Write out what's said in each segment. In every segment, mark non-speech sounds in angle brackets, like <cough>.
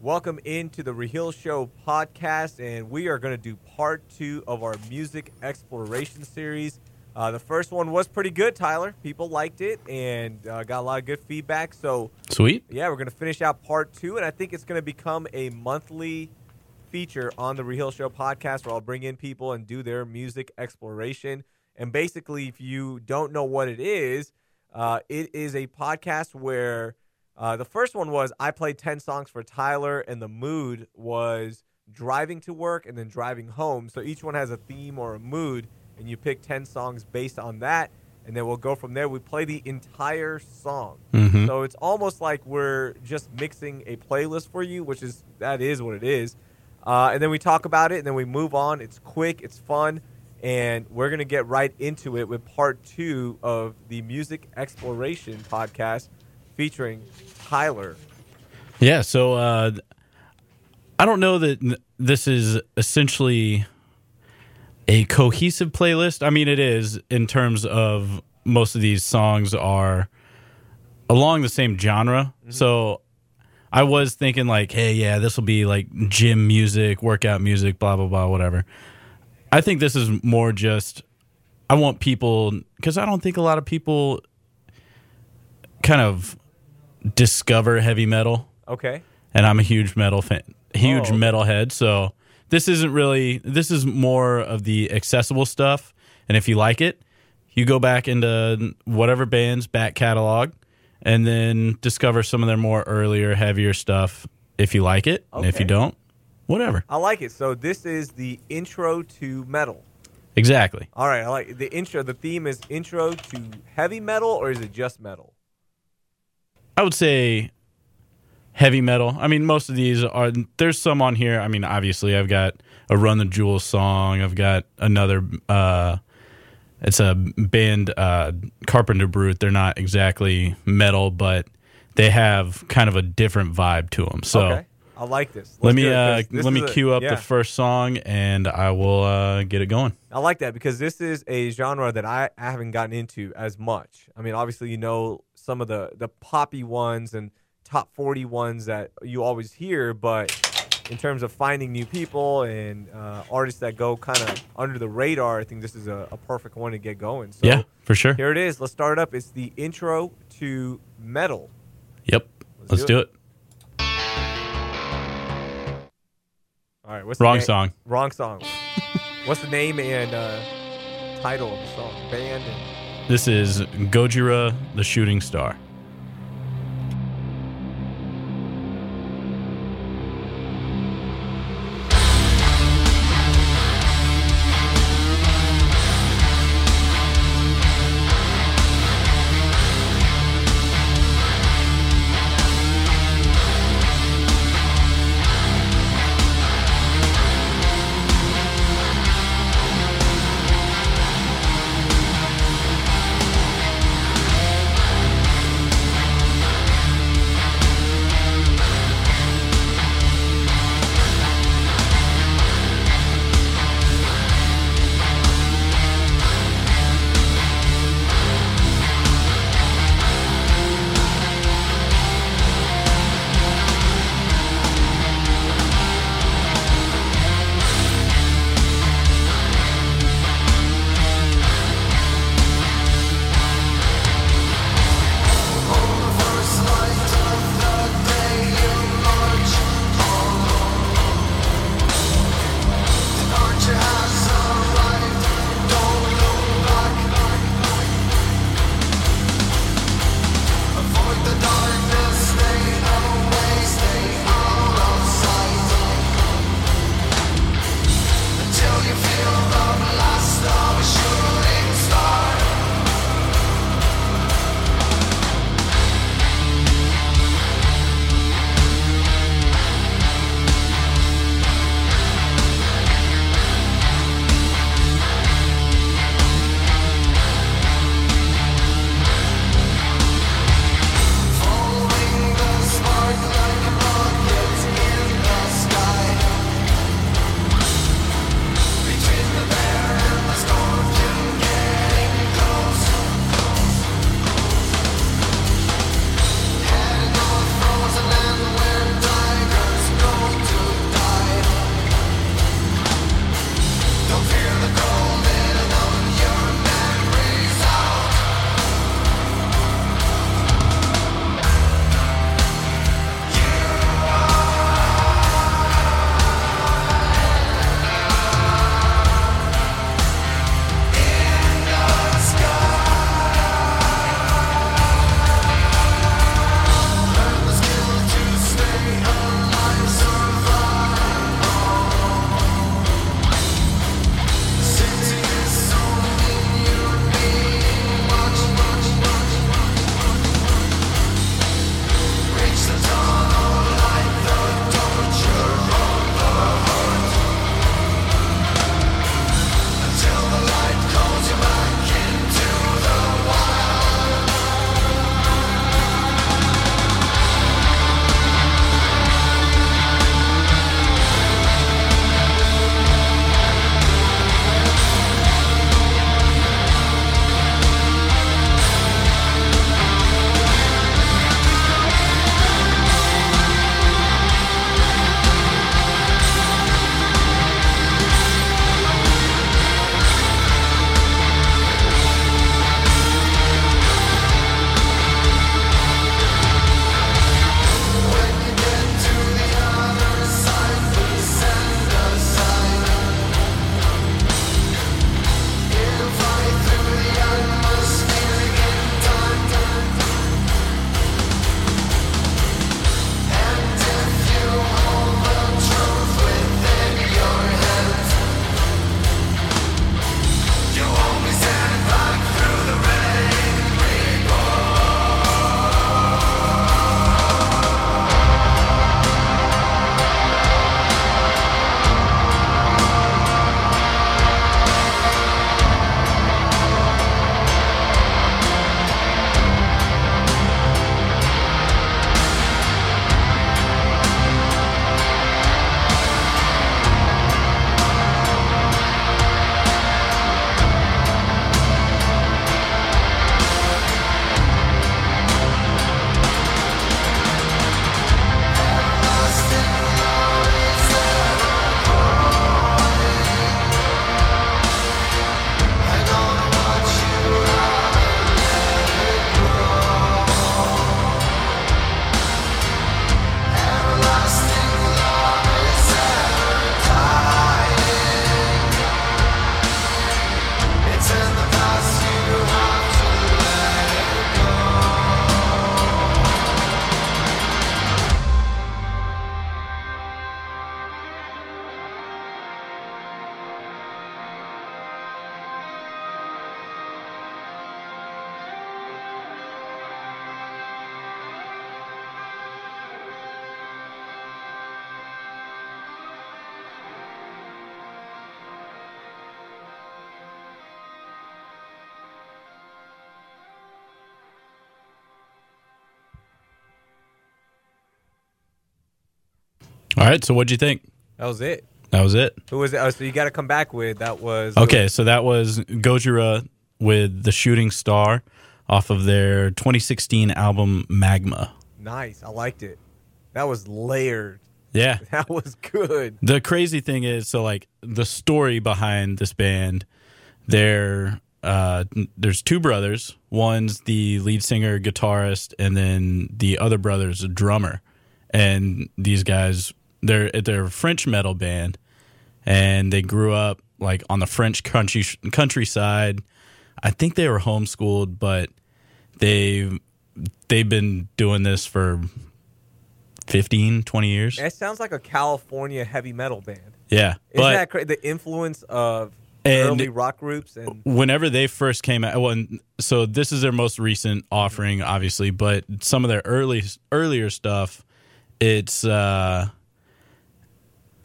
Welcome into the Raheel Show podcast, and we are going to do part two of our music exploration series. Uh, the first one was pretty good, Tyler. People liked it and uh, got a lot of good feedback. So, Sweet. yeah, we're going to finish out part two, and I think it's going to become a monthly feature on the Raheel Show podcast where I'll bring in people and do their music exploration. And basically, if you don't know what it is, uh, it is a podcast where uh, the first one was I played 10 songs for Tyler, and the mood was driving to work and then driving home. So each one has a theme or a mood, and you pick 10 songs based on that. And then we'll go from there. We play the entire song. Mhm. So it's almost like we're just mixing a playlist for you, which is that is what it is. Uh, and then we talk about it, and then we move on. It's quick, it's fun, and we're gonna get right into it with part two of the music exploration podcast featuring Tyler. Yeah. So uh, I don't know that this is essentially a cohesive playlist. I mean, it is in terms of most of these songs are along the same genre. So I was thinking like, hey, yeah, this will be like gym music, workout music, blah blah blah, whatever. I think this is more just I want people because I don't think a lot of people kind of discover heavy metal Okay. and I'm a huge metal fan, huge Oh. metalhead. So this isn't really. This is more of the accessible stuff. And if you like it, you go back into whatever band's back catalog, and then discover some of their more earlier, heavier stuff. If you like it, and if you don't, whatever. I like it. So this is the intro to metal. Exactly. All right, I like the intro. The theme is intro to heavy metal, or is it just metal? I would say heavy metal. I mean, most of these are. There's some on here. I mean, obviously, I've got a Run the Jewels song. I've got another. uh It's a band, uh Carpenter Brut. They're not exactly metal, but they have kind of a different vibe to them. So. okay, I like this. Let Let's me do it, uh, this let me a- cue up yeah. the first song, and I will uh, get it going. I like that because this is a genre that I, I haven't gotten into as much. I mean, obviously, you know some of the the poppy ones and top forty ones that you always hear, but in terms of finding new people and uh, artists that go kind of under the radar, I think this is a, a perfect one to get going. So yeah, for sure. here it is. Let's start it up. It's the intro to metal. Yep, Let's let's, do do it. All right, what's the Wrong song. Wrong song. what's the name and uh, title of the song? Band and This is Gojira, the Shooting Star. All right. So what'd you think? That was it. That was it. Who was it? Oh, so you got to come back with that was Okay. So that was Gojira with the Shooting Star off of their 2016 album Magma. Nice. I liked it. That was layered. Yeah. <laughs> That was good. The crazy thing is, so like the story behind this band, there, uh, there's two brothers. One's the lead singer, guitarist, and then the other brother's a drummer. And these guys, they're they're a French metal band, and they grew up like on the French country countryside. I think they were homeschooled, but they they've been doing this for 15, 20 years. It sounds like a California heavy metal band. Yeah, Isn't but that cra- the influence of And- early rock groups and whenever they first came out, well, so this is their most recent offering, obviously, but some of their early earlier stuff, it's uh,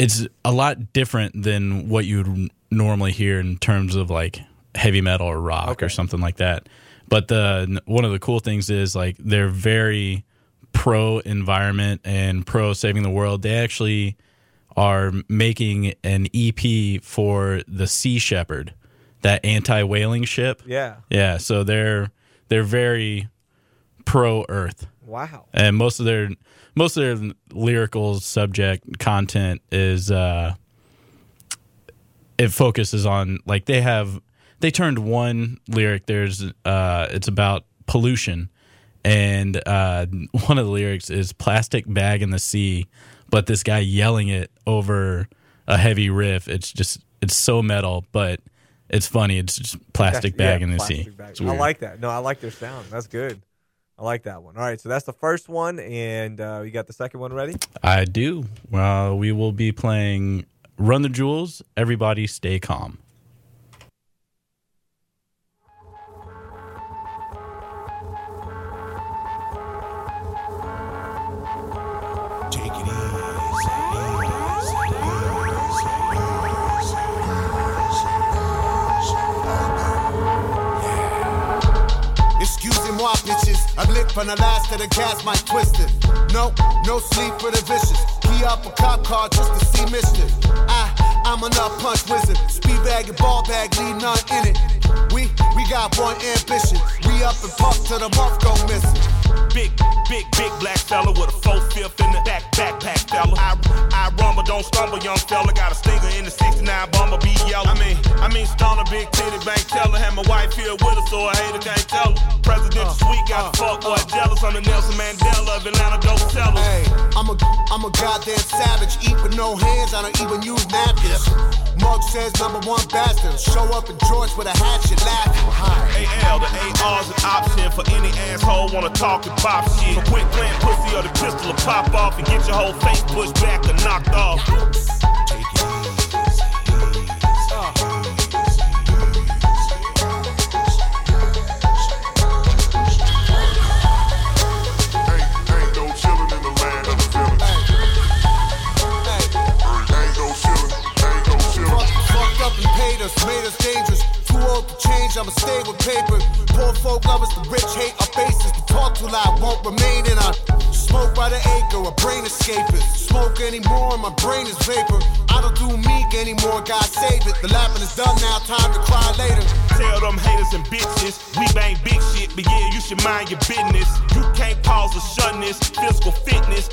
it's a lot different than what you would normally hear in terms of like heavy metal or rock Okay. or something like that. But the one of the cool things is like they're very pro environment and pro saving the world. They actually are making an EP for the Sea Shepherd, that anti whaling ship. yeah. Yeah, so they're they're very pro Earth, Wow. and most of their most of their lyrical subject content is uh, it focuses on like they have they turned one lyric. There's uh, it's about pollution, and uh, <laughs> one of the lyrics is plastic bag in the sea, but this guy yelling it over a heavy riff. It's just it's so metal, but it's funny. It's just plastic bag yeah, in the sea. I like that. No, I like their sound. That's good. I like that one. All right, so that's the first one, and uh, you got the second one ready. I do. Well, we will be playing Run the Jewels. Everybody stay calm. From the last of the gas, might twist it. No, no sleep for the vicious. Key up a cop car just to see mischief. I, I'm a nut punch wizard. Speed bag and ball bag, leave none in it. We, we got one ambition. We up and puff till the month go missing. Big, big, big black fella with a four fifth in the back backpack fella. I, I rumble, don't stumble, young fella. Got a stinger in the 69 bomber, be yellow. I mean, I mean, stoner, big titty bank teller. Had my wife here with her, so a hater can't tell her. Presidential uh, suite got the uh, fuck boy uh. jealous. I'm the Nelson Mandela of Atlanta, don't tell her. Hey, I'm a I'm a goddamn savage. Eat with no hands. I don't even use napkins. Mug says number one bastard. Show up in George with a hatchet, laughing. Hi. AL, the AR's an option for any asshole wanna talk and pop shit. So pussy or the pistol will pop off and get your whole face pushed back or knocked off. Anymore, my brain is vapor. I don't do meek anymore, God save it. The laughing is done now, time to cry later. Tell them haters and bitches, we bang big shit, but yeah, you should mind your business. You can't or shun this. Physical fitness,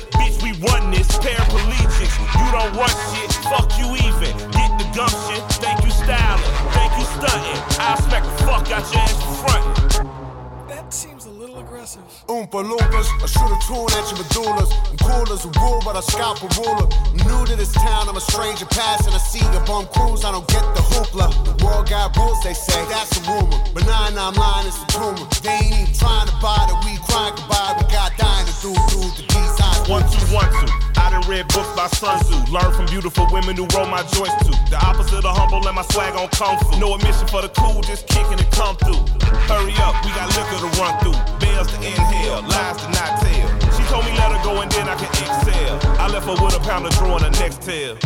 Loompas, I shoot a tune at your medullas. I'm cool as a rule, but I scalp a ruler. I'm new to this town, I'm a stranger passing. I see a bum cruise, I don't get the hoopla. The world got rules, they say, that's a rumor. But nah, I'm lying, it's a tumor. They ain't even trying to buy that we crying goodbye. We got dying One, two, one, two. I done read books by Sun Tzu. Learn from beautiful women who roll my joints to. The opposite of humble and my swag on kung fu. No admission for the cool, just kicking it come through. Hurry up, we got liquor to run through. Bells to inhale, lies to not tell. She told me let her go and then I can excel. I left her with a pound of draw on her next tail.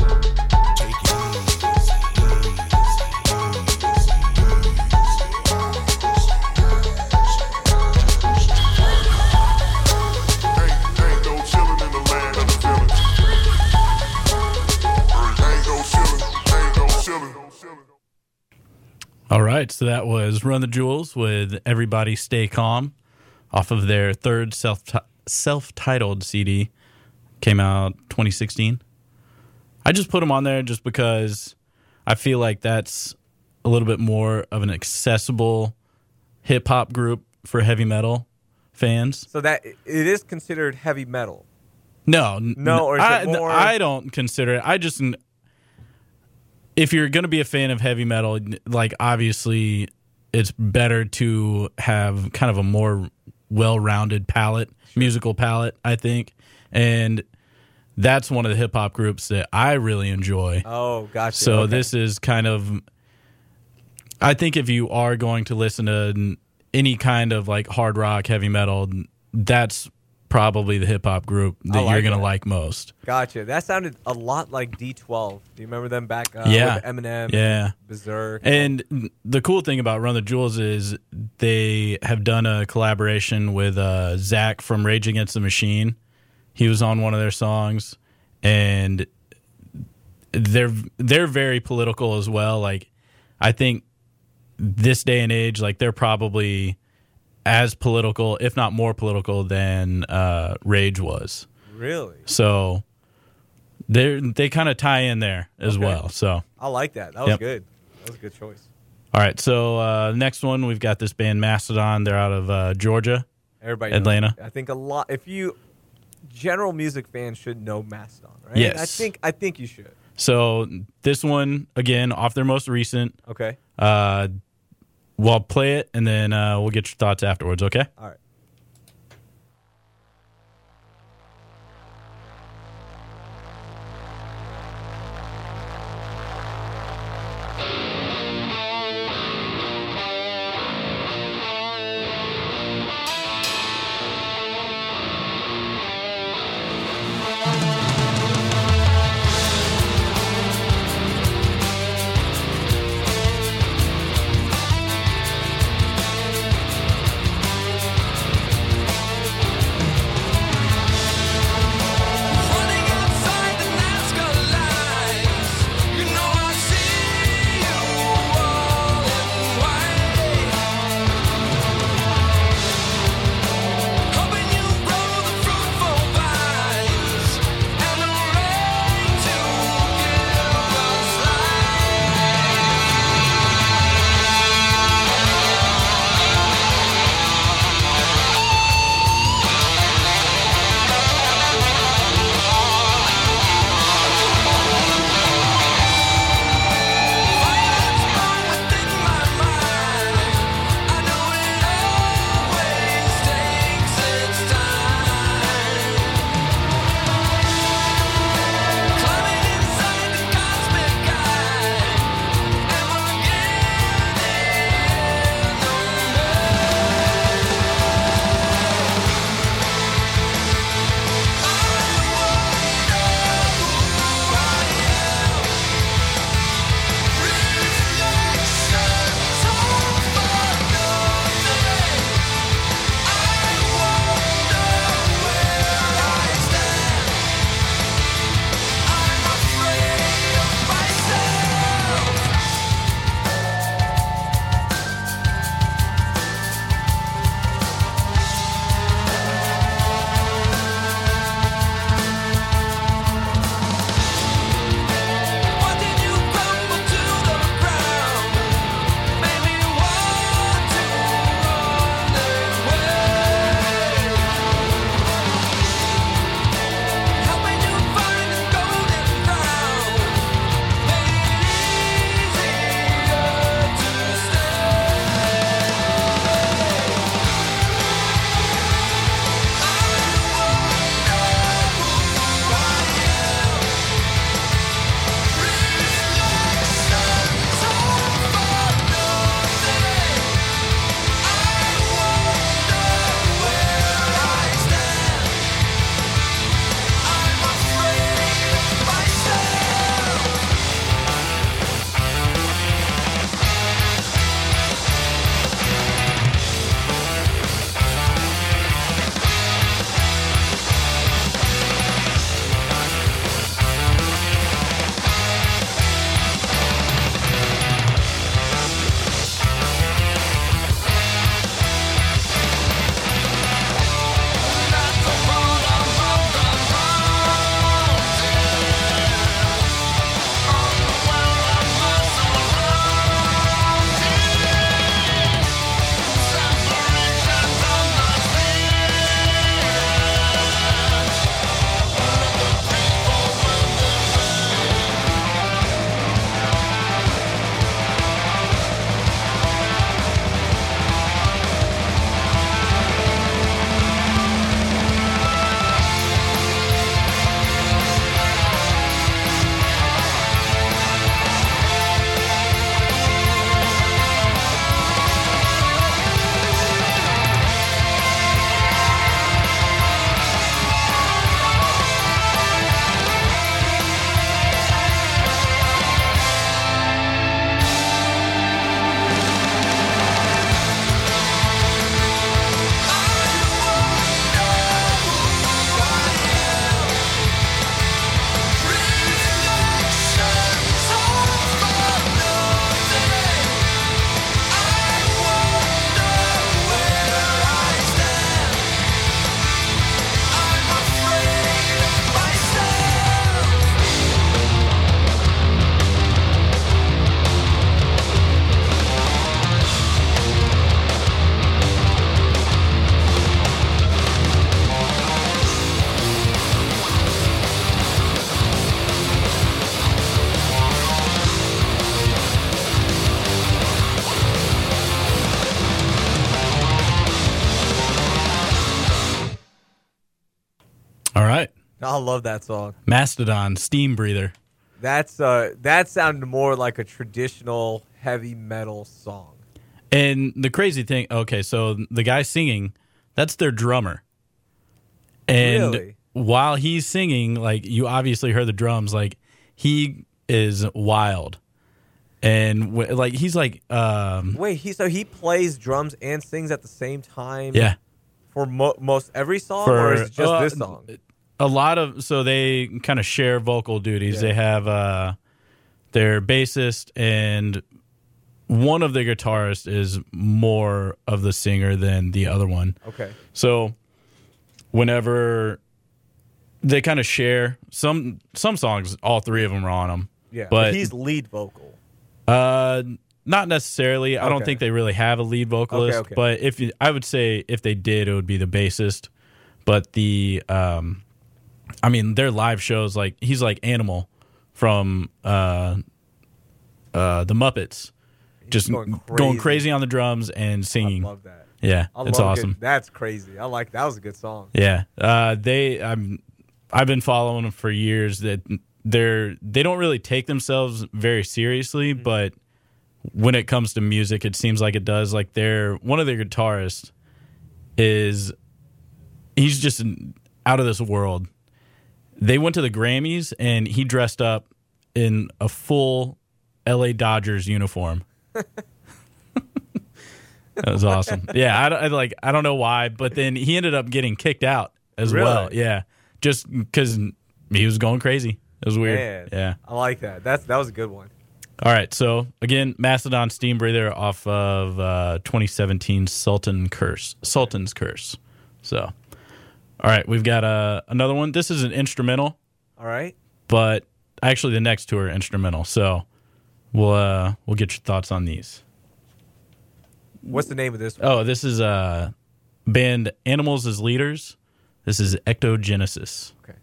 All right, so that was Run the Jewels with Everybody Stay Calm off of their third self self-titled CD. Came out 2016. I just put them on there just because I feel like that's a little bit more of an accessible hip hop group for heavy metal fans. So that it is considered heavy metal. No, No, or is it I, I don't consider it. I just if you're going to be a fan of heavy metal, like obviously it's better to have kind of a more well-rounded palette, musical palette, I think. And that's one of the hip hop groups that I really enjoy. Oh, gotcha. So Okay. this is kind of I think if you are going to listen to any kind of like hard rock, heavy metal, that's probably the hip hop group that like you're going to that. like most. Gotcha. That sounded a lot like D12. Do you remember them back? Uh, Yeah. with Eminem. Yeah. Berserk. And the cool thing about Run the Jewels is they have done a collaboration with uh, Zach from Rage Against the Machine. He was on one of their songs, and they're they're very political as well. Like I think this day and age, like they're probably as political, if not more political, than uh, Rage was. really, So they they kind of tie in there as Okay. well. So. I like that. That was Yep. good. That was a good choice. All right, so uh, next one we've got this band Mastodon. They're out of uh, Georgia. Everybody, Atlanta. I think a lot. If you general music fans should know Mastodon, right? Yes. I think I think you should. So this one again off their most recent. Okay. Uh, we'll play it and then uh, we'll get your thoughts afterwards. Okay. All right. Love that song. Mastodon, Steambreather. That's uh, that sounded more like a traditional heavy metal song. And the crazy thing, okay, so the guy singing, that's their drummer. And Really? while he's singing, like you obviously heard the drums, like he is wild. And w- like he's like um Wait, he so he plays drums and sings at the same time. yeah, For mo- most every song, or is it just uh, this song? A lot of so they kind of share vocal duties. Yeah. They have uh their bassist and one of the guitarists is more of the singer than the other one. Okay. So whenever they kind of share some some songs, all three of them are on them. Yeah, but he's lead vocal. uh, not necessarily. I don't think they really have a lead vocalist. Okay, okay. But if you, I would say if they did, it would be the bassist. But the um, I mean, their live shows like he's like Animal from uh, uh, the Muppets, just going going crazy. crazy. on the drums and singing. I love that. yeah, I it's love awesome. Good, that's crazy. I like that was a good song. Yeah, uh, they. I'm. I've been following them for years. That they're they don't really take themselves very seriously, Mm-hmm. but when it comes to music, it seems like it does. Like they're one of their guitarists is he's just out of this world. They went to the Grammys and he dressed up in a full LA Dodgers uniform. <laughs> That was awesome. Yeah, I, don't- I like I don't know why, but then he ended up getting kicked out as Really? well. Yeah, just because he was going crazy. It was weird. Man, Yeah. I like that. That's that was a good one. All right. So again, Mastodon Steambreather off of uh, 2017 Sultan Curse, Sultan's Curse. So, all right, we've got uh, another one. This is an instrumental, All right. but actually the next two are instrumental. So we'll uh, we'll get your thoughts on these. What's the name of this one? Oh, this is uh, band Animals as Leaders. This is Ectogenesis. Okay.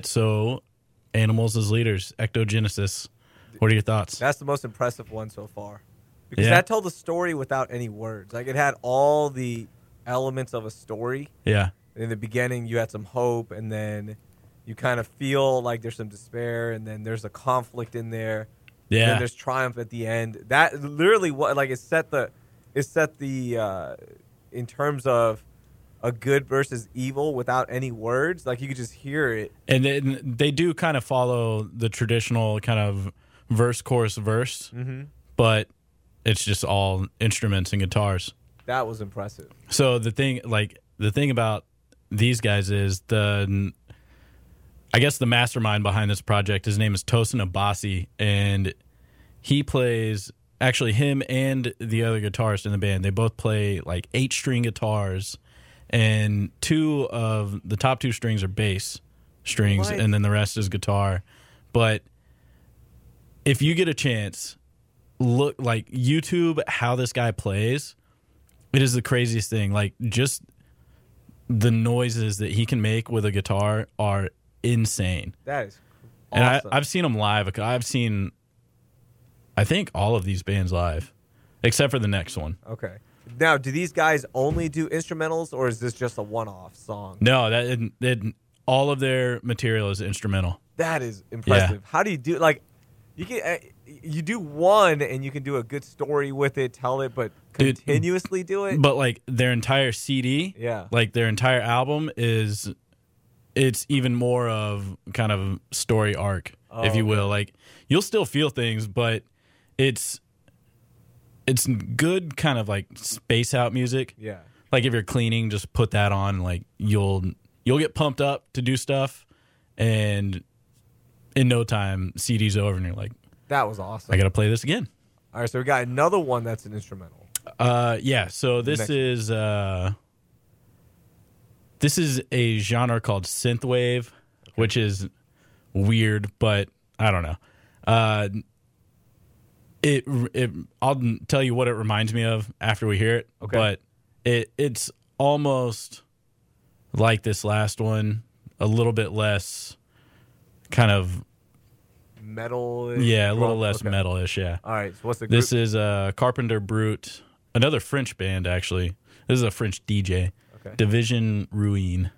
Right, so animals as leaders, ectogenesis. What are your thoughts? That's the most impressive one so far. Because Yeah. that told the story without any words. Like it had all the elements of a story. Yeah, In the beginning, you had some hope, and then you kind of feel like there's some despair, and then there's a conflict in there. And yeah, then there's triumph at the end. That literally what like it set the it set the uh, in terms of a good versus evil without any words. Like you could just hear it. and then they do kind of follow the traditional kind of verse, chorus, verse, Mm-hmm. but it's just all instruments and guitars. That was impressive. So the thing, like the thing about these guys is the, I guess the mastermind behind this project. His name is Tosin Abasi, and he plays. Actually, him and the other guitarist in the band, they both play like eight string guitars, and two of the top two strings are bass strings, What? and then the rest is guitar. But if you get a chance, look like YouTube how this guy plays. It is the craziest thing. Like just the noises that he can make with a guitar are insane. That is And I. I've seen him live. I've seen, I think all of these bands live, except for the next one. okay. Now, do these guys only do instrumentals, or is this just a one-off song? No, that it, it, all of their material is instrumental. That is impressive. How do you do like you can uh, you do one and you can do a good story with it, tell it, but Dude, continuously do it? But like their entire CD, Yeah. like their entire album is, it's even more of kind of story arc, if you Oh, will. Like you'll still feel things, but it's it's good kind of like space out music. yeah. Like if you're cleaning, just put that on. Like you'll you'll get pumped up to do stuff, and in no time, CD's over, and you're like, That was awesome. I got to play this again. All right, so we got another one that's an instrumental. Uh, yeah. So this Next. is uh, this is a genre called synthwave, which is weird, but I don't know. Uh, it it I'll tell you what it reminds me of after we hear it. Okay. But it it's almost like this last one, a little bit less kind of Metal. yeah, a little less okay. metalish. Yeah. All right, so what's the group? This is uh, Carpenter Brut, another French band actually. This is a French DJ. Okay. Division Ruine.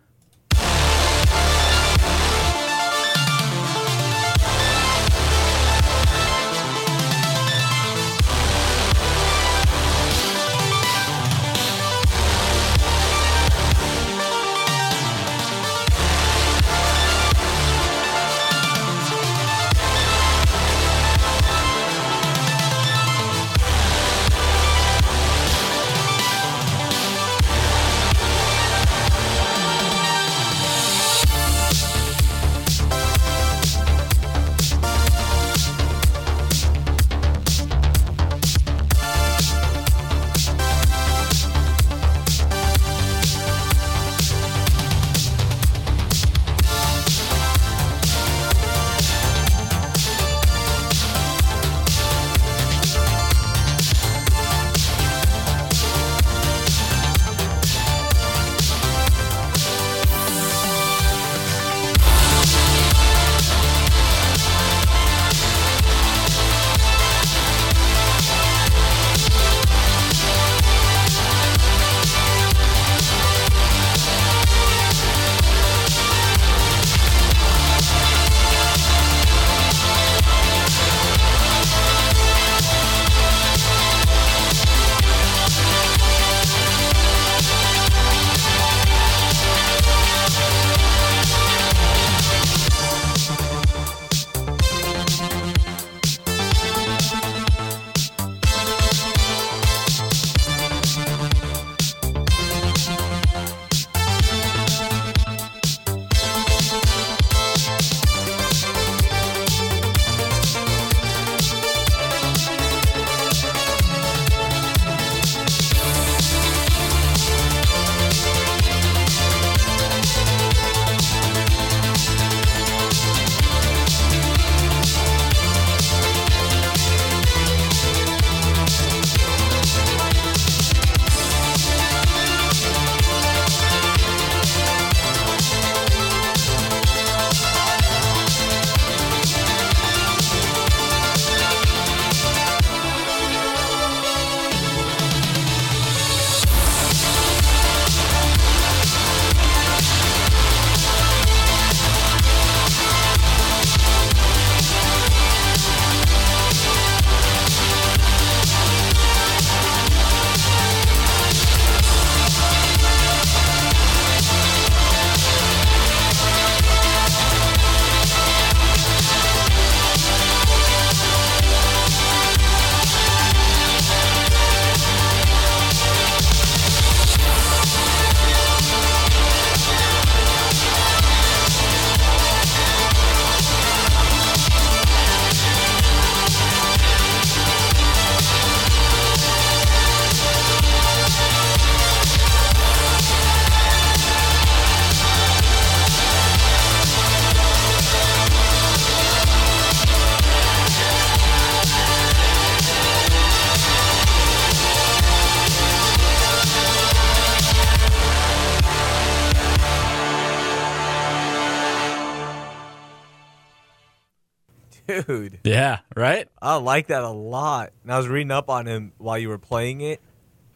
Dude, Yeah, right? I like that a lot. And I was reading up on him while you were playing it.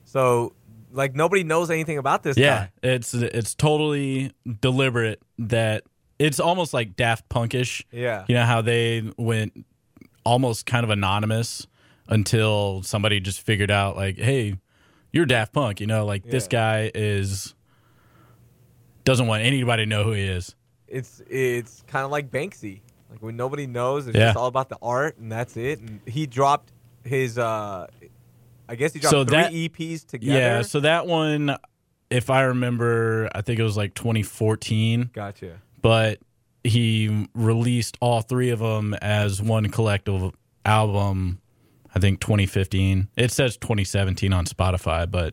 So, like, nobody knows anything about this Yeah, guy. it's it's totally deliberate that it's almost like Daft Punkish. Yeah. You know how they went almost kind of anonymous until somebody just figured out like, hey, you're Daft Punk, you know, like this guy is doesn't want anybody to know who he is. It's it's kind of like Banksy. Like when nobody knows, it's Yeah. just all about the art, and that's it. And he dropped his, uh I guess he dropped So three that- EPs together. Yeah, so that one if I remember, I think it was like 2014, gotcha. but he released all three of them as one collective album I think 2015. It says 2017 on Spotify, but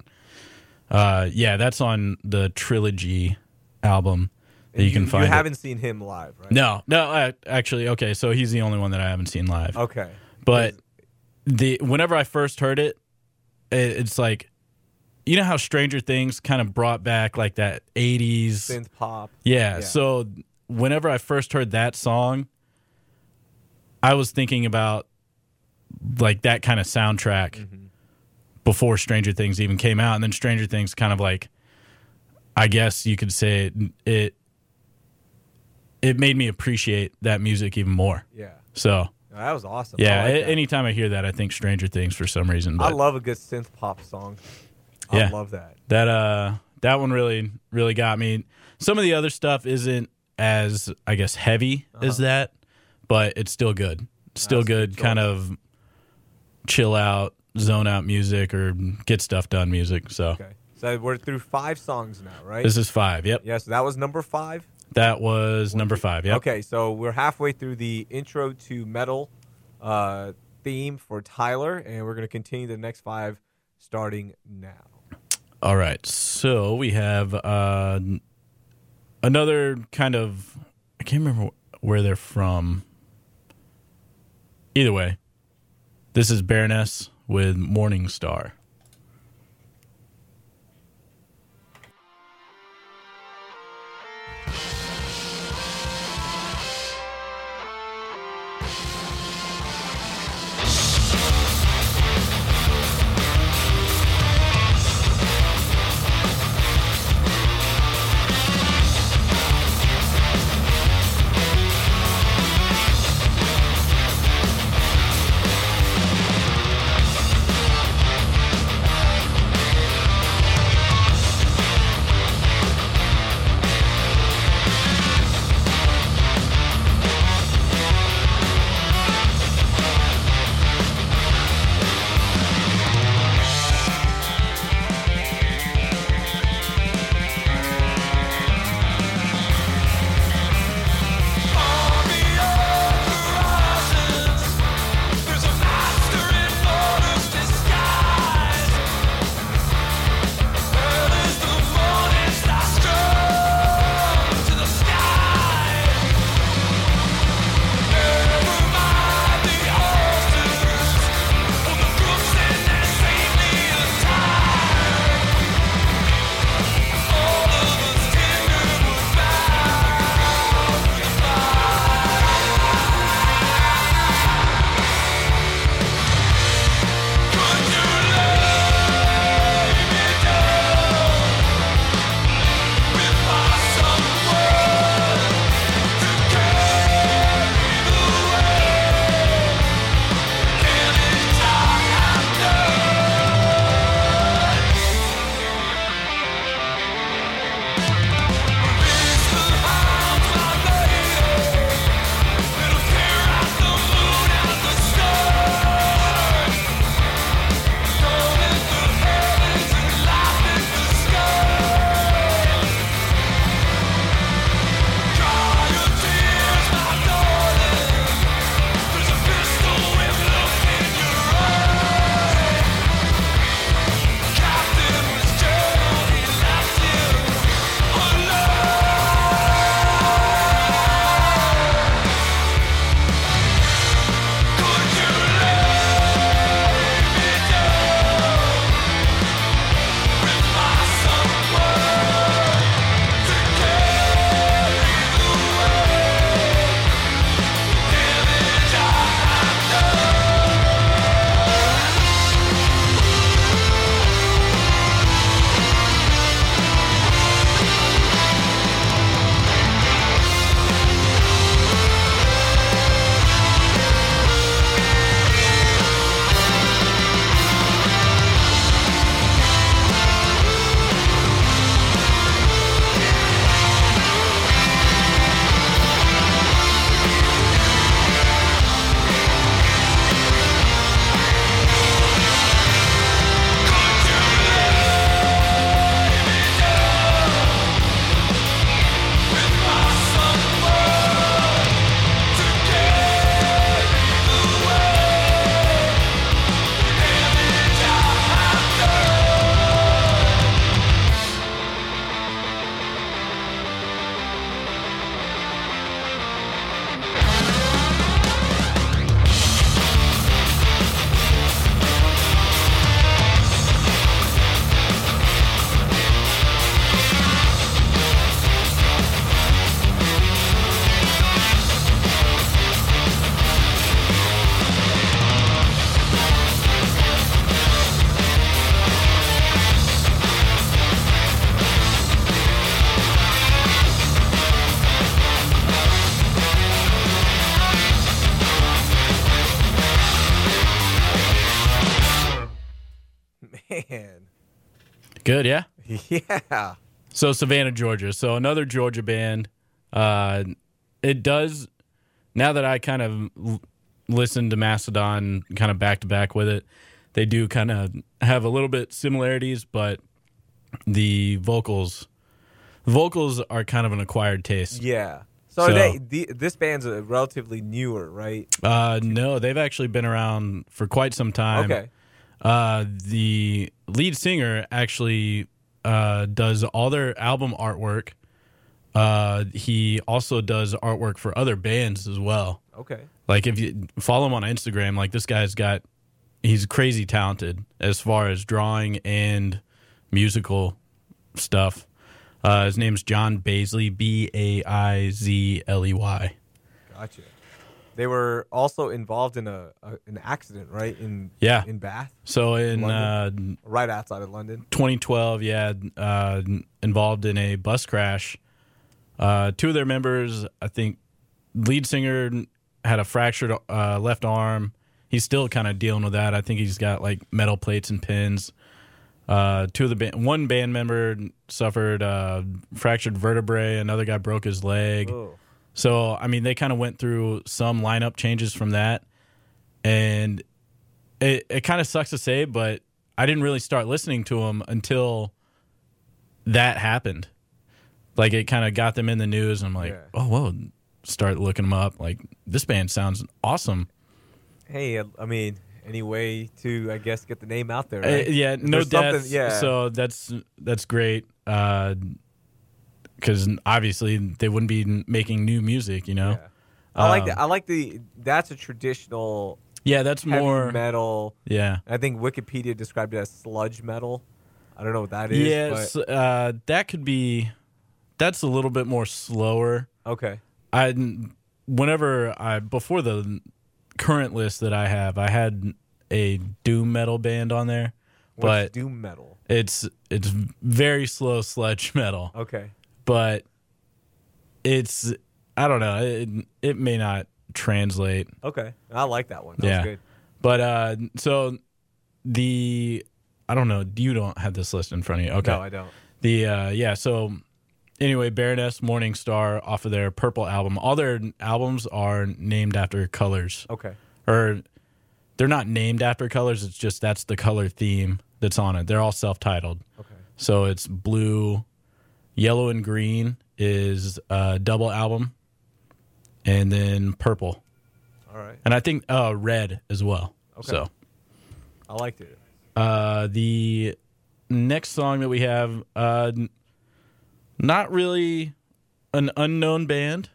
uh, yeah, that's on the trilogy album that And you, can find. You haven't seen him live, right? No, no, uh, actually, okay. So he's the only one that I haven't seen live. Okay. But the whenever I first heard it, it, it's like, you know how Stranger Things kind of brought back like that '80s. synth pop. Yeah, Yeah. So whenever I first heard that song, I was thinking about like that kind of soundtrack Mm-hmm. before Stranger Things even came out, and then Stranger Things kind of like, I guess you could say it it, it made me appreciate that music even more. Yeah. So That was awesome. yeah, like that. anytime I hear that, I think Stranger Things for some reason. I love a good synth pop song. I Yeah. love that. that uh that one really really got me. Some of the other stuff isn't as I guess heavy as that, but it's still good. Still Uh-huh. Good, good kind of chill out, zone out music or get stuff done music. So Okay. So we're through five songs now, right? this is five. Yep, yes, that was number five. That was number five. Yep. Okay, so we're halfway through the intro to metal uh, theme for Tyler, and we're going to continue the next five starting now. All right. So we have uh, another kind of I can't remember where they're from. Either way, this is Baroness with Morning Star. Good, yeah. <laughs> Yeah. So Savannah, Georgia. So another Georgia band. Uh, it does. Now that I kind of l- listened to Mastodon, kind of back to back with it, they do kind of have a little bit similarities, but the vocals, vocals are kind of an acquired taste. Yeah. So, So- they the, this band's a relatively newer, right? Uh, no, they've actually been around for quite some time. Okay. Uh, the lead singer actually uh, does all their album artwork. Uh, he also does artwork for other bands as well. Okay. Like if you follow him on Instagram, like this guy's got, he's crazy talented as far as drawing and musical stuff. Uh, his name's John Baizley, B A I Z L E Y. Gotcha. They were also involved in a, a an accident, right? In Yeah. in Bath, So in uh, right outside of London. 2012, yeah, uh, involved in a bus crash. Uh, two of their members, I think, lead singer had a fractured uh, left arm. He's still kind of dealing with that. I think he's got like metal plates and pins. Uh, two of the band, one band member suffered uh, fractured vertebrae. Another guy broke his leg. Oh. So, I mean, they kind of went through some lineup changes from that. And it, it kind of sucks to say, but I didn't really start listening to them until that happened. Like, it kind of got them in the news. And I'm like, Yeah. oh, whoa. Start looking them up. Like, this band sounds awesome. Hey, I- I mean, any way to, I guess, get the name out there? Uh, yeah, no there's deaths. Yeah. So that's that's great. Because obviously they wouldn't be making new music, you know. Yeah. I like Um, that. I like the. That's a traditional Yeah, that's heavy more. metal. Yeah. I think Wikipedia described it as sludge metal. I don't know what that is. Yes, uh, that could be. That's a little bit more slower. Okay. I whenever I before the current list that I have, I had a doom metal band on there, What's but doom metal? it's it's very slow sludge <laughs> metal. Okay. But it's I don't know. It it may not translate. Okay. I like that one. That yeah. good. But uh, so the I don't know. You don't have this list in front of you. Okay. No, I don't. The uh yeah, so anyway, Baroness Morning Star off of their Purple album. All their albums are named after colors. Okay. Or they're not named after colors, it's just that's the color theme that's on it. They're all self-titled. Okay. So it's blue, yellow and green is a double album. And then purple. All right. And I think uh red as well. Okay. So I liked it. uh, the next song that we have, uh, not really an unknown band.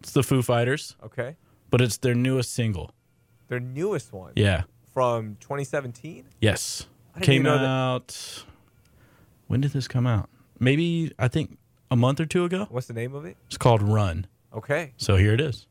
It's the Foo Fighters, Okay. but it's their newest single. Their newest one. Yeah. From 2017. Yes. Came out. When did this come out? Maybe I think a month or two ago. What's the name of it? It's called Run. Okay. So here it is.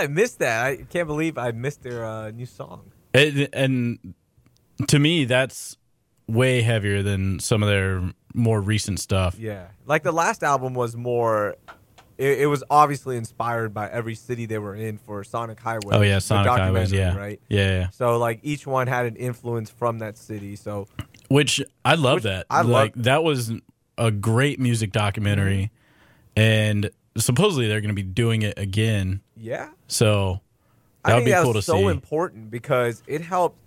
I missed that? I can't believe I missed their uh, new song. It, and to me, that's way heavier than some of their more recent stuff. Yeah, like the last album was more. It, it was obviously inspired by every city they were in for Sonic Highway. Oh yeah, Sonic documentary, Yeah, right. Yeah, yeah. So like each one had an influence from that city. So Which I love Which that. I love- like that was a great music documentary, and supposedly they're going to be doing it again. yeah, So that would be cool to so see. important because it helped.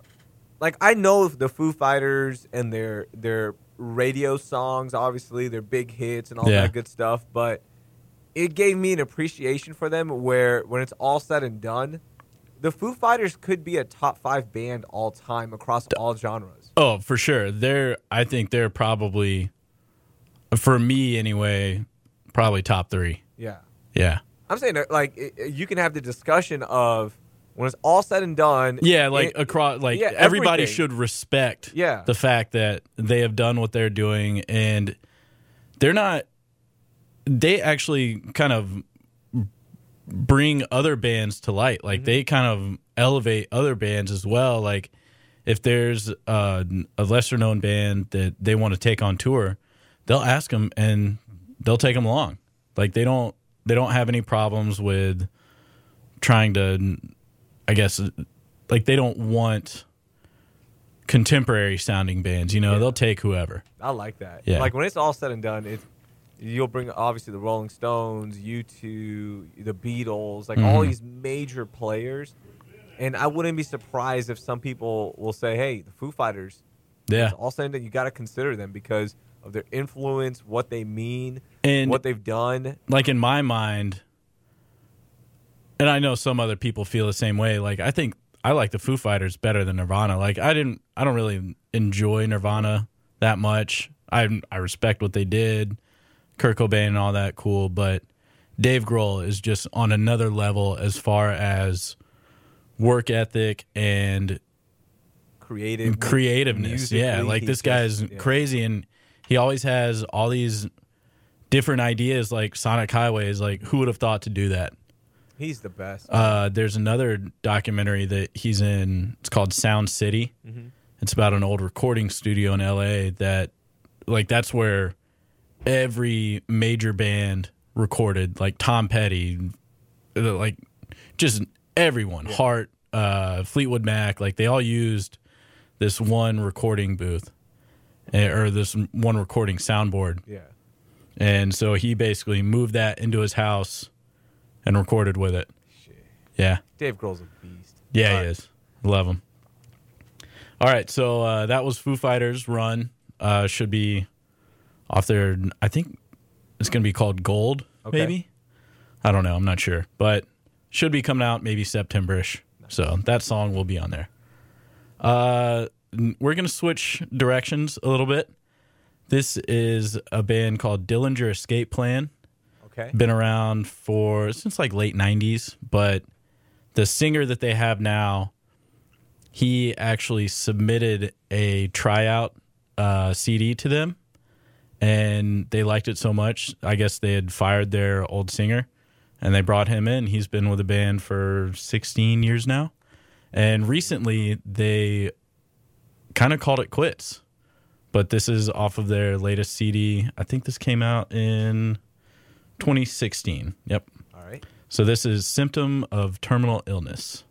Like I know the Foo Fighters and their their radio songs, obviously their big hits and all Yeah. that good stuff, but it gave me an appreciation for them. Where when it's all said and done, the Foo Fighters could be a top five band all time across all genres. Oh, for sure. They're I think they're probably for me anyway, probably top 3. Yeah, Yeah. I'm saying like it- it- you can have the discussion of when it's all said and done. Yeah, like it- across like yeah, everybody everything. should respect Yeah. the fact that they have done what they're doing and they're not they actually kind of bring other bands to light. Like Mm-hmm. they kind of elevate other bands as well. Like if there's uh, a lesser known band that they want to take on tour, they'll ask them and they'll take them along. Like they don't they don't have any problems with trying to I guess like they don't want contemporary sounding bands, you know, Yeah. they'll take whoever. I like that. Yeah. Like when it's all said and done, it's you'll bring obviously the Rolling Stones, U2, the Beatles, like all Mhm. these major players. And I wouldn't be surprised if some people will say, "Hey, the Foo Fighters." Yeah. All said and done, you got to consider them because of their influence, what they mean, And what they've done. like in my mind and I know some other people feel the same way, like I think I like the Foo Fighters better than Nirvana. Like I didn't I don't really enjoy Nirvana that much. I I respect what they did. Kurt Cobain and all that cool, but Dave Grohl is just on another level as far as work ethic and Creative, creativeness. Yeah, like this just- yeah. crazy, and he always has all these different ideas. Like Sonic Highways, like who would have thought to do that? He's the best. Uh, there's another documentary that he's in. It's called Sound City. Mm-hmm. It's about an old recording studio in L.A. that, like, that's where every major band recorded. Like Tom Petty, uh, like just everyone. Hart, uh, Fleetwood Mac, like they all used this one recording booth or this one recording soundboard. yeah. And so he basically moved that into his house and recorded with it. Shit. Yeah. Dave Grohl's a beast. Yeah, All he right. is. Love him. All right, so uh, that was Foo Fighters Run. Uh, should be off there. I think it's going to be called Gold, Okay. maybe. I don't know. I'm not sure, but should be coming out maybe Septemberish. So that song will be on there. Uh, we're going to switch directions a little bit. This is a band called Dillinger Escape Plan Okay. been around for since like late 90s but the singer that they have now he actually submitted a tryout uh, cd to them and they liked it so much i guess they had fired their old singer and they brought him in he's been with the band for 16 years now and recently they kind of called it quits but this is off of their latest cd i think this came out in 2016. Yep. All right. So this is symptom of terminal illness.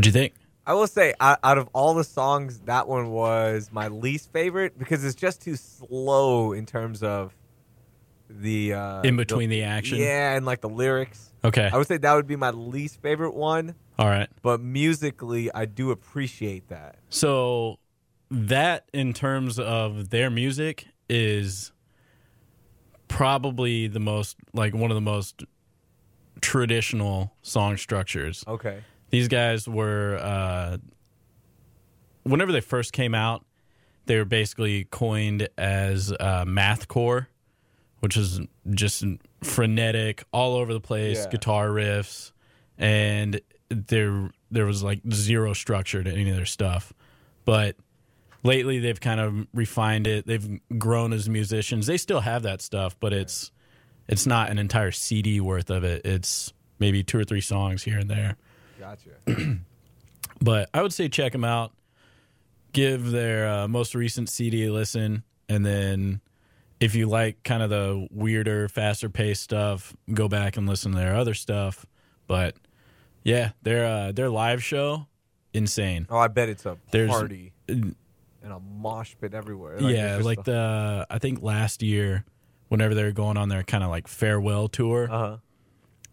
What'd you think? I will say, out, out of all the songs, that one was my least favorite because it's just too slow in terms of the uh, In between the action? Yeah, and like the lyrics. Okay. I would say that would be my least favorite one, All right. but musically, I do appreciate that. So that in terms of their music is probably the most like one of the most traditional song structures. Okay. These guys were uh whenever they first came out, they were basically coined as uh mathcore, which is just frenetic, all over the place, Yeah. guitar riffs, and there there was like zero structure to any of their stuff. But lately they've kind of refined it. They've grown as musicians. They still have that stuff, but it's it's not an entire CD worth of it. It's maybe two or three songs here and there. Gotcha. <clears throat> But I would say check them out. Give their uh, most recent CD a listen, and then if you like kind of the weirder, faster paced stuff, go back and listen to their other stuff. But yeah, their uh, their live show, insane. oh, I bet it's a There's- party and a mosh pit everywhere. Like, yeah, like a- the I think last year, whenever they were going on their kind of like farewell tour, Uh-huh.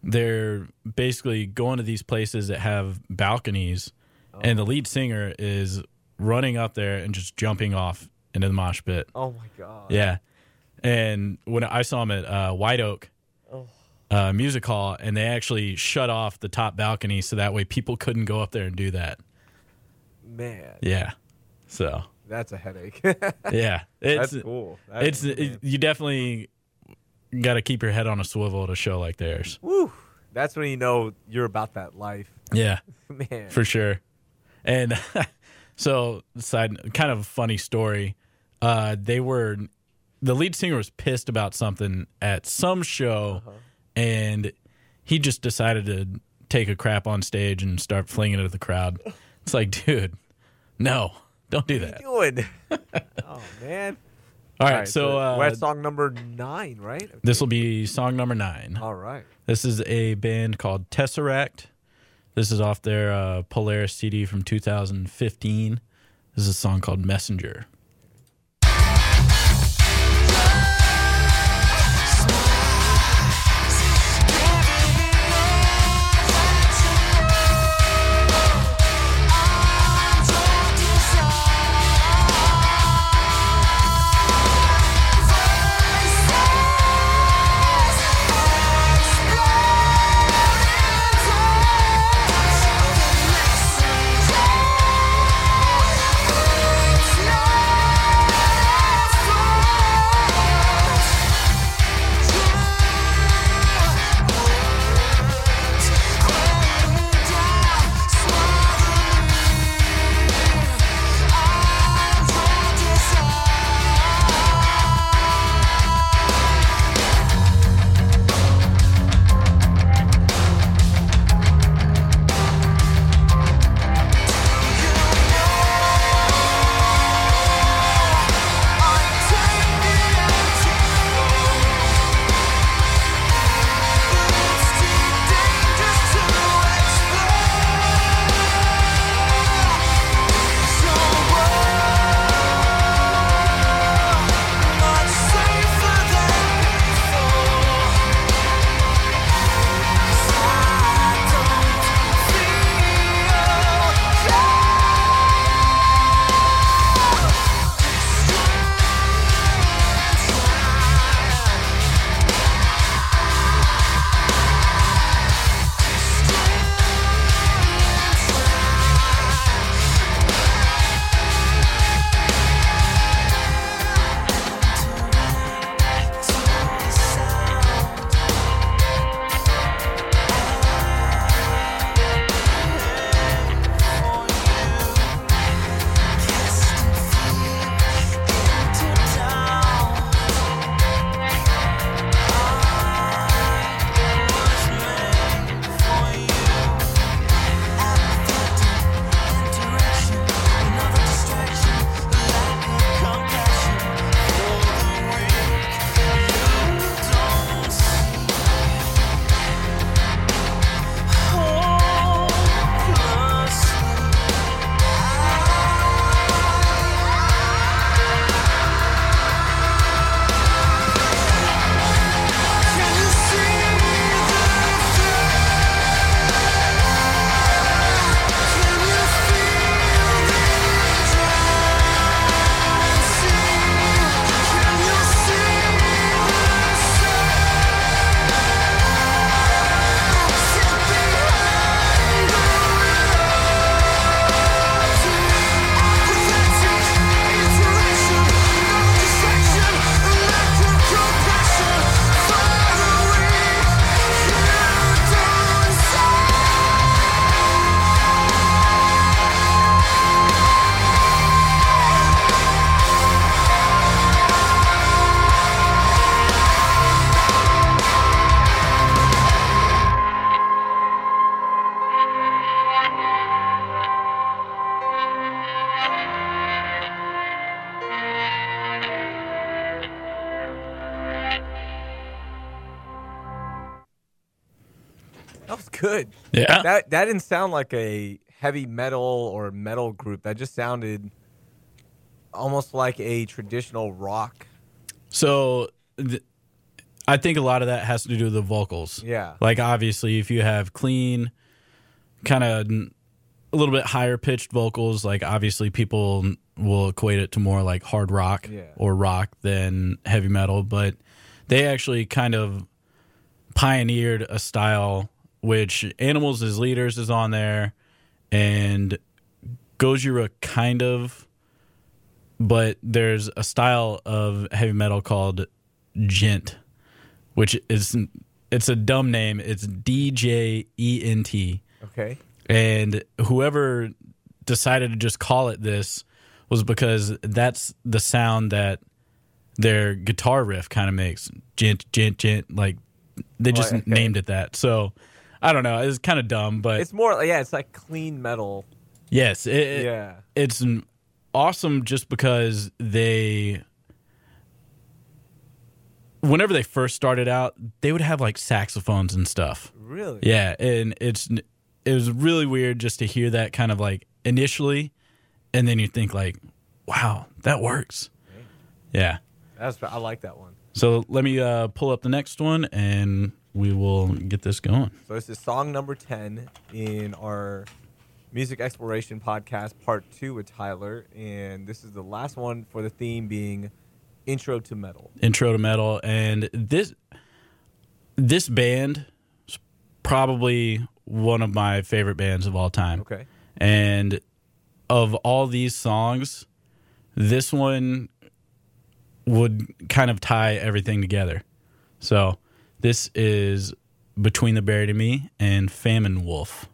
They're basically going to these places that have balconies, and the lead singer is running up there and just jumping off into the mosh pit. Oh my god. Yeah, and when I saw him at uh, White Oak uh, Music Hall, and they actually shut off the top balcony so that way people couldn't go up there and do that. Man, Yeah, so that's a headache. <laughs> yeah, it's that's cool. That it's it, you definitely got to keep your head on a swivel at a show like theirs. Woo. That's when you know you're about that life, Yeah, <laughs> man. for sure. And <laughs> so, side kind of funny story. Uh, they were the lead singer was pissed about something at some show, and he just decided to take a crap on stage and start flinging it at the crowd. <laughs> It's like, dude, no, don't do that. What are you doing? oh man. All right, so we're uh, at song number nine, right? this will be song number nine. All right. This is a band called Tesseract. This is off their uh, Polaris CD from 2015. This is a song called Messenger. That didn't sound like a heavy metal or metal group. That just sounded almost like a traditional rock. So th- I think a lot of that has to do with the vocals. Yeah. Like obviously if you have clean kind of a little bit higher pitched vocals, like obviously people will equate it to more like hard rock Yeah. or rock than heavy metal, but they actually kind of pioneered a style which Animals as Leaders is on there and Gojira kind of but there's a style of heavy metal called djent, which is it's a dumb name. It's D J E N T, Okay. and whoever decided to just call it this was because that's the sound that their guitar riff kind of makes. Djent, djent, djent. Like they just okay. named it that. So I don't know. It's kind of dumb, but It's more yeah, it's like clean metal. yes, it, it- Yeah. it's awesome just because they whenever they first started out they would have like saxophones and stuff Really? yeah and it's it was really weird just to hear that kind of like initially and then you think like wow that works yeah That's I like that one. so let me uh pull up the next one and we will get this going. So this is song number 10 in our music exploration podcast part 2 with Tyler. And this is the last one for the theme being intro to metal. intro to metal. And this this band is probably one of my favorite bands of all time. Okay. and of all these songs this one would kind of tie everything together. So this is between the buried and me and famine wolf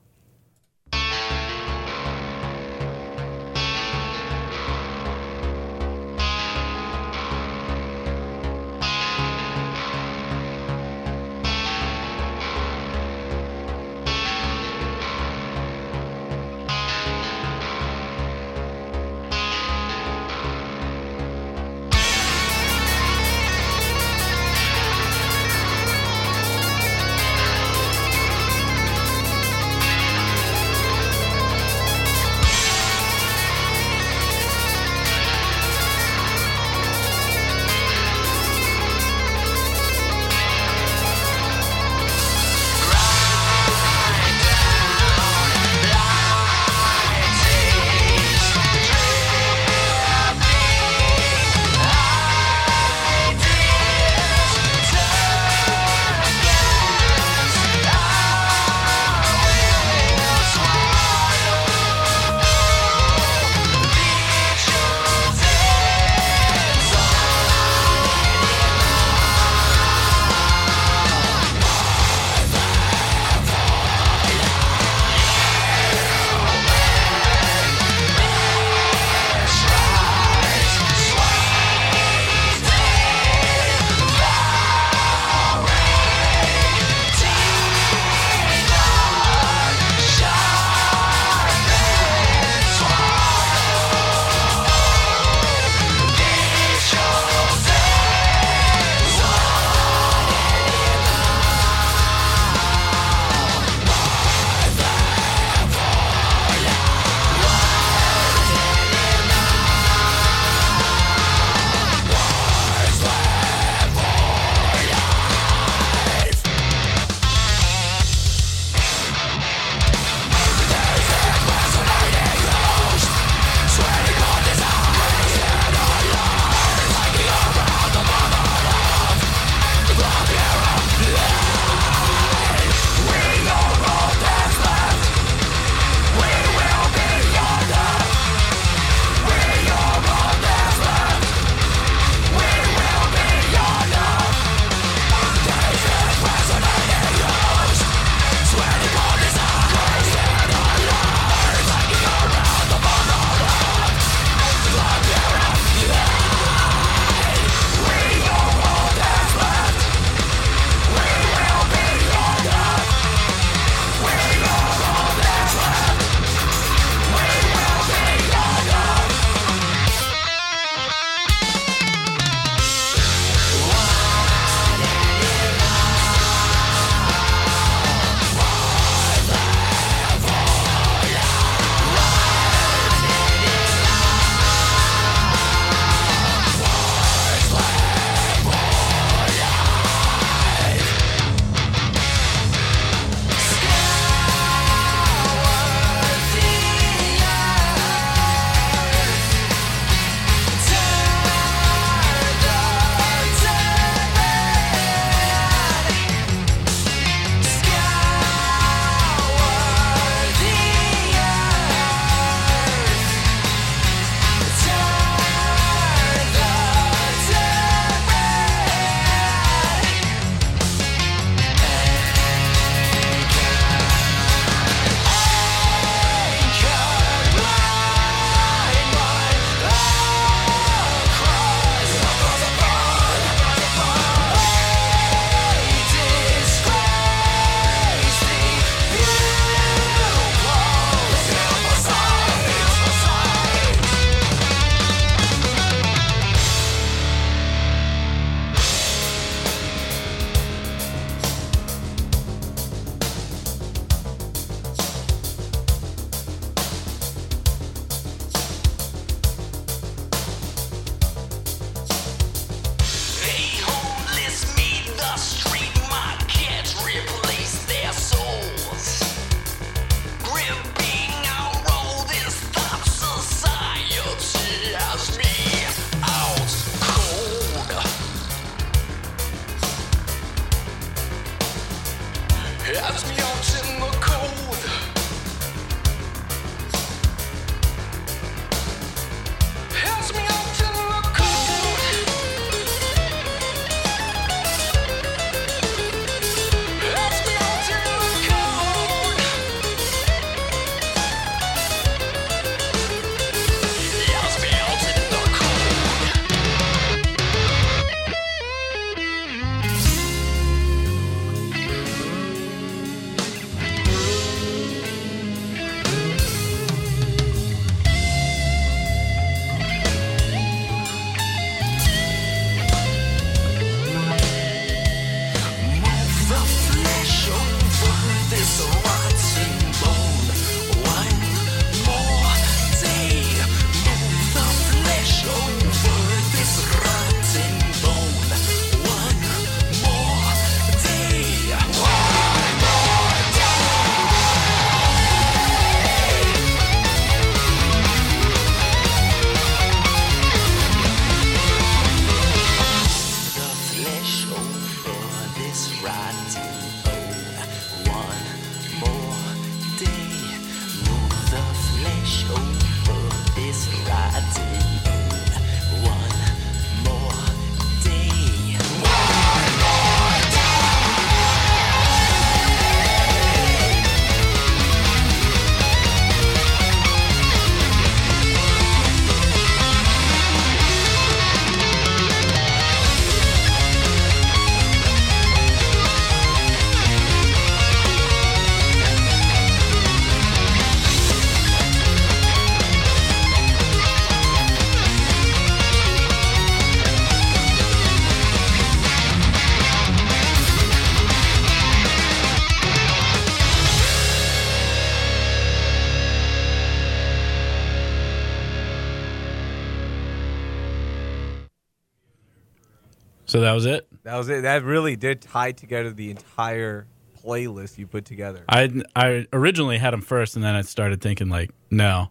that was it. That was it. That really did tie together the entire playlist you put together. I I originally had them first, and then I started thinking like, no,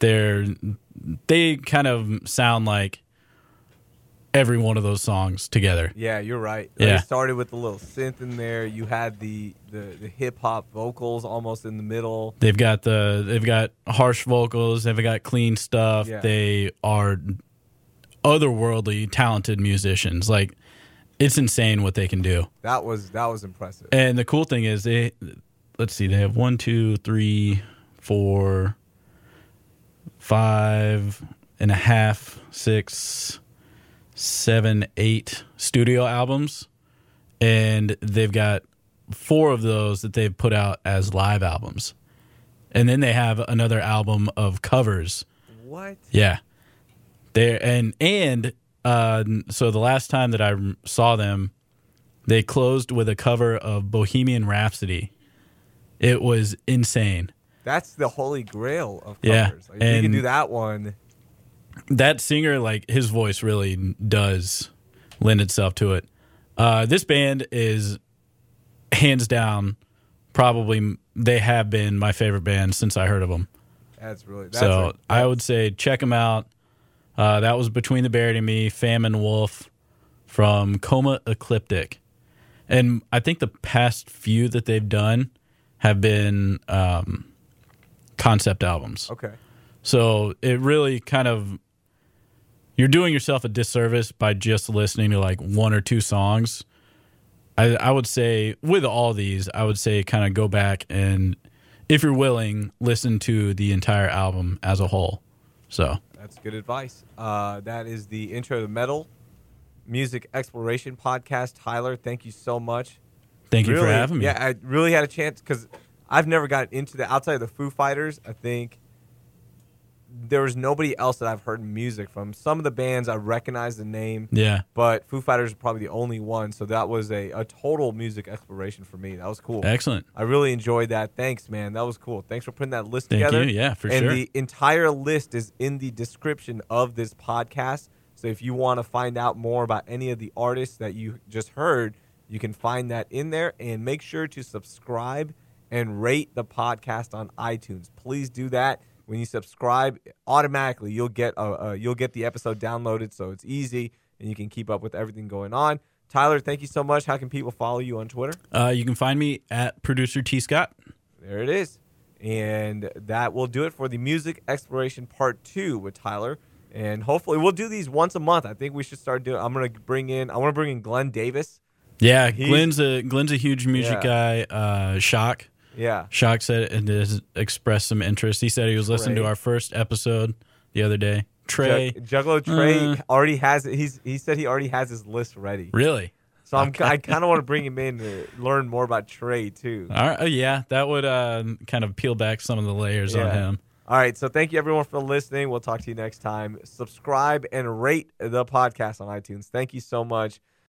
they're they kind of sound like every one of those songs together. Yeah, you're right. Yeah. It started with the little synth in there. You had the the, the hip hop vocals almost in the middle. They've got the they've got harsh vocals. They've got clean stuff. Yeah. They are otherworldly talented musicians. Like it's insane what they can do. That was that was impressive. And the cool thing is they let's see, they have one, two, three, four, five and a half, six, seven, eight studio albums. And they've got four of those that they've put out as live albums. And then they have another album of covers. What? Yeah. There and and uh so the last time that I saw them they closed with a cover of Bohemian Rhapsody. It was insane. That's the holy grail of Yeah, covers. Like, if you can do that one. That singer like his voice really does lend itself to it. Uh this band is hands down probably they have been my favorite band since I heard of them. That's really that's so I would say check them out. Uh, that was Between the Buried and Me, Famine Wolf from Coma Ecliptic. And I think the past few that they've done have been um, concept albums. okay. So it really kind of you're doing yourself a disservice by just listening to like one or two songs. I, I would say with all these, I would say kind of go back and if you're willing, listen to the entire album as a whole. So That's good advice. Uh, that is the intro to metal music exploration podcast. Tyler, thank you so much. thank you for having me. Yeah, I really had a chance because I've never gotten into the outside of the Foo Fighters. I think there was nobody else that I've heard music from. Some of the bands I recognize the name, Yeah. but Foo Fighters are probably the only one. So that was a, a total music exploration for me. That was cool. Excellent. I really enjoyed that. Thanks, man. That was cool. Thanks for putting that list Thank together. you. Yeah, for and sure. And the entire list is in the description of this podcast. So if you want to find out more about any of the artists that you just heard, you can find that in there. And make sure to subscribe and rate the podcast on iTunes. Please do that. When you subscribe, automatically you'll get a, uh, you'll get the episode downloaded, so it's easy and you can keep up with everything going on. Tyler, thank you so much. How can people follow you on Twitter? Uh, you can find me at producer T Scott. There it is. And that will do it for the music exploration part two with Tyler. And hopefully we'll do these once a month. I think we should start doing I'm gonna bring in I wanna bring in Glenn Davis. Yeah, He's- Glenn's a Glenn's a huge music Yeah. guy. Uh, Shock. Yeah. Shock said and has expressed some interest. He said he was listening to our first episode the other day. Trey, Jug- Juggalo Trey Uh. already has it. He's he said he already has his list ready. really? So I'm I kinda wanna bring him in to learn more about Trey too. All right, oh, yeah, that would uh, kind of peel back some of the layers on him. All right, so thank you everyone for listening. We'll talk to you next time. Subscribe and rate the podcast on iTunes. Thank you so much.